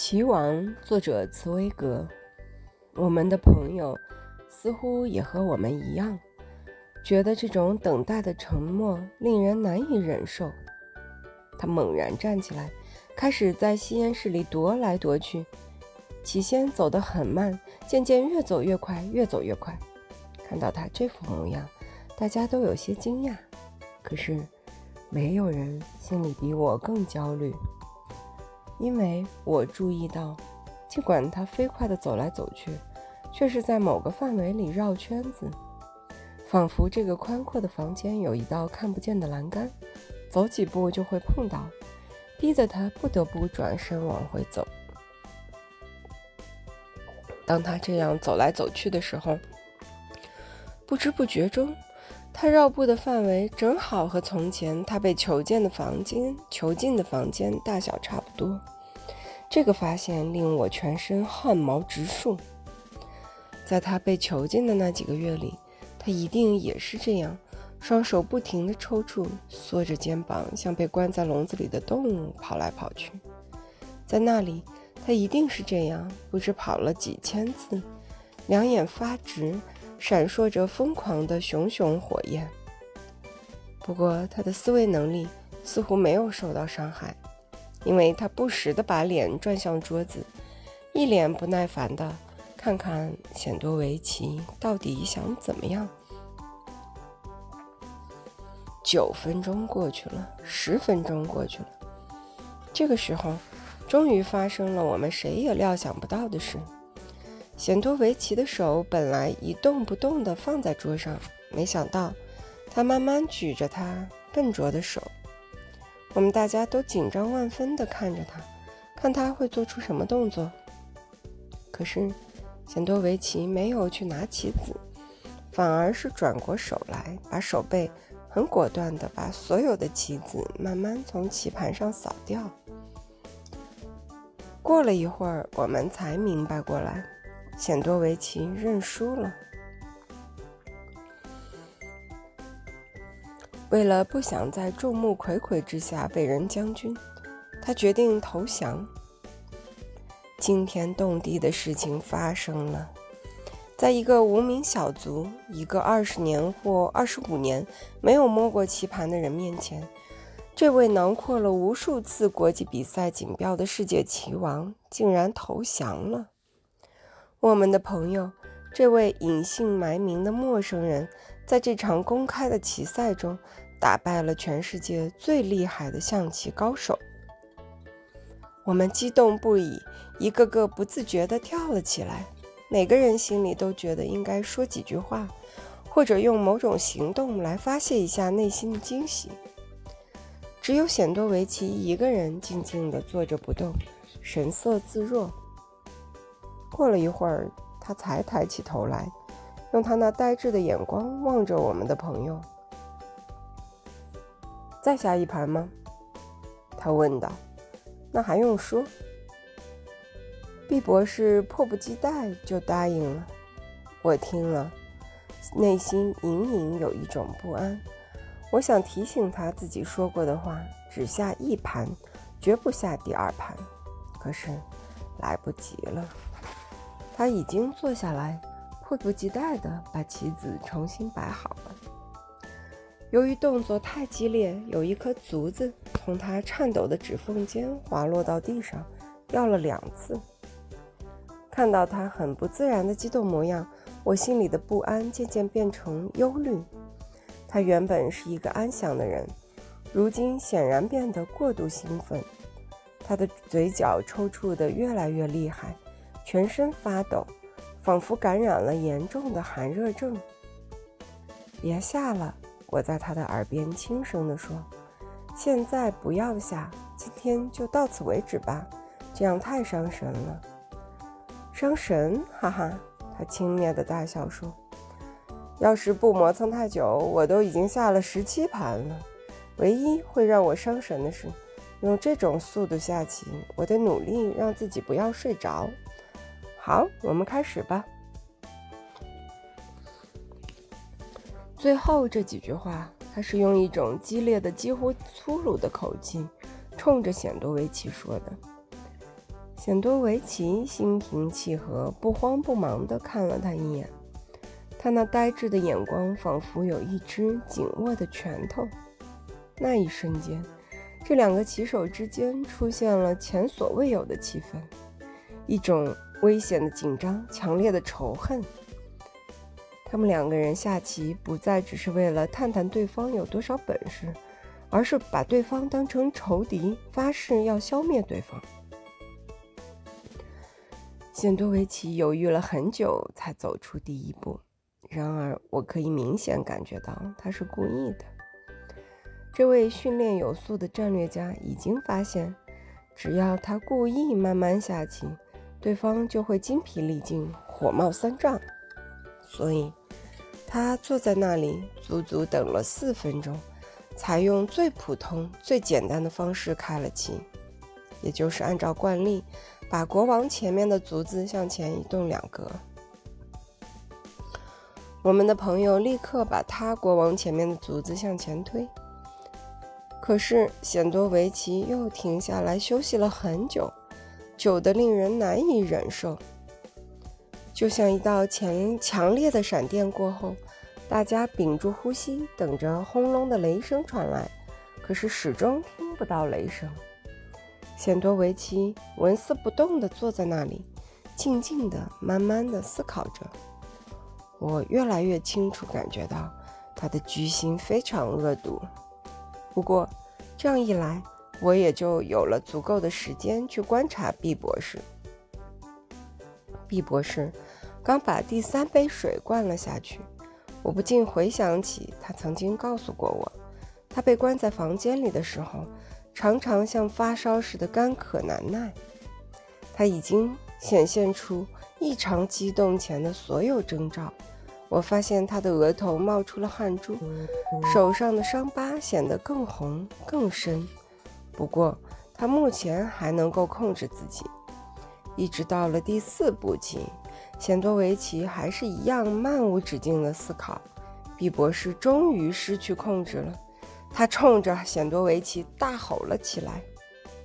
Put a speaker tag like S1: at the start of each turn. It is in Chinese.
S1: 棋王，作者茨威格。我们的朋友似乎也和我们一样，觉得这种等待的沉默令人难以忍受。他猛然站起来，开始在吸烟室里踱来踱去。起先走得很慢，渐渐越走越快，越走越快。看到他这副模样，大家都有些惊讶。可是，没有人心里比我更焦虑。因为我注意到，尽管他飞快地走来走去，却是在某个范围里绕圈子，仿佛这个宽阔的房间有一道看不见的栏杆，走几步就会碰到，逼得他不得不转身往回走。当他这样走来走去的时候，不知不觉中。他绕步的范围正好和从前他被囚禁的房间囚禁的房间大小差不多。这个发现令我全身汗毛直竖。在他被囚禁的那几个月里，他一定也是这样，双手不停地抽搐，缩着肩膀，像被关在笼子里的动物跑来跑去。在那里，他一定是这样，不知跑了几千次，两眼发直。闪烁着疯狂的熊熊火焰。不过，他的思维能力似乎没有受到伤害，因为他不时地把脸转向桌子，一脸不耐烦地看看显多维奇到底想怎么样。九分钟过去了，十分钟过去了，这个时候，终于发生了我们谁也料想不到的事。显多维奇的手本来一动不动地放在桌上，没想到他慢慢举着他笨拙的手。我们大家都紧张万分地看着他，看他会做出什么动作。可是显多维奇没有去拿棋子，反而是转过手来，把手背很果断地把所有的棋子慢慢从棋盘上扫掉。过了一会儿，我们才明白过来。显多维奇认输了。为了不想在众目睽睽之下被人将军，他决定投降。惊天动地的事情发生了，在一个无名小卒、一个二十年或二十五年没有摸过棋盘的人面前，这位囊括了无数次国际比赛锦标的世界棋王竟然投降了。我们的朋友，这位隐姓埋名的陌生人，在这场公开的棋赛中打败了全世界最厉害的象棋高手。我们激动不已，一个个不自觉地跳了起来。每个人心里都觉得应该说几句话，或者用某种行动来发泄一下内心的惊喜。只有显多维奇一个人静静地坐着不动，神色自若。过了一会儿，他才抬起头来，用他那呆滞的眼光望着我们的朋友。再下一盘吗？他问道。那还用说？毕博士迫不及待就答应了。我听了，内心隐隐有一种不安。我想提醒他自己说过的话：只下一盘，绝不下第二盘。可是，来不及了。他已经坐下来，迫不及待地把棋子重新摆好了。由于动作太激烈，有一颗竹子从他颤抖的指缝间滑落到地上，掉了两次。看到他很不自然的激动模样，我心里的不安渐渐变成忧虑。他原本是一个安详的人，如今显然变得过度兴奋，他的嘴角抽搐得越来越厉害。全身发抖，仿佛感染了严重的寒热症。别下了，我在他的耳边轻声地说：“现在不要下，今天就到此为止吧，这样太伤神了。”伤神？哈哈，他轻蔑地大笑说：“要是不磨蹭太久，我都已经下了十七盘了。唯一会让我伤神的是，用这种速度下棋，我得努力让自己不要睡着。”好，我们开始吧。最后这几句话，他是用一种激烈的、几乎粗鲁的口气，冲着显多维奇说的。显多维奇心平气和、不慌不忙地看了他一眼，他那呆滞的眼光仿佛有一只紧握的拳头。那一瞬间，这两个棋手之间出现了前所未有的气氛，一种危险的紧张、强烈的仇恨。他们两个人下棋不再只是为了探探对方有多少本事，而是把对方当成仇敌，发誓要消灭对方。显多维奇犹豫了很久，才走出第一步。然而，我可以明显感觉到他是故意的。这位训练有素的战略家已经发现，只要他故意慢慢下棋，对方就会精疲力尽、火冒三丈。所以，他坐在那里，足足等了四分钟，才用最普通、最简单的方式开了棋，也就是按照惯例，把国王前面的卒子向前移动两格。我们的朋友立刻把他国王前面的卒子向前推，可是显多维奇又停下来休息了很久，久得令人难以忍受。就像一道强强烈的闪电过后，大家屏住呼吸，等着轰隆的雷声传来，可是始终听不到雷声。显多维奇纹丝不动地坐在那里，静静地、慢慢地思考着。我越来越清楚感觉到他的居心非常恶毒。不过这样一来，我也就有了足够的时间去观察毕博士。毕博士刚把第三杯水灌了下去，我不禁回想起他曾经告诉过我，他被关在房间里的时候，常常像发烧似的干渴难耐。他已经显现出异常激动前的所有征兆。我发现他的额头冒出了汗珠，手上的伤疤显得更红更深。不过他目前还能够控制自己。一直到了第四步棋，显多维奇还是一样漫无止境的思考。毕博士终于失去控制了，他冲着显多维奇大吼了起来。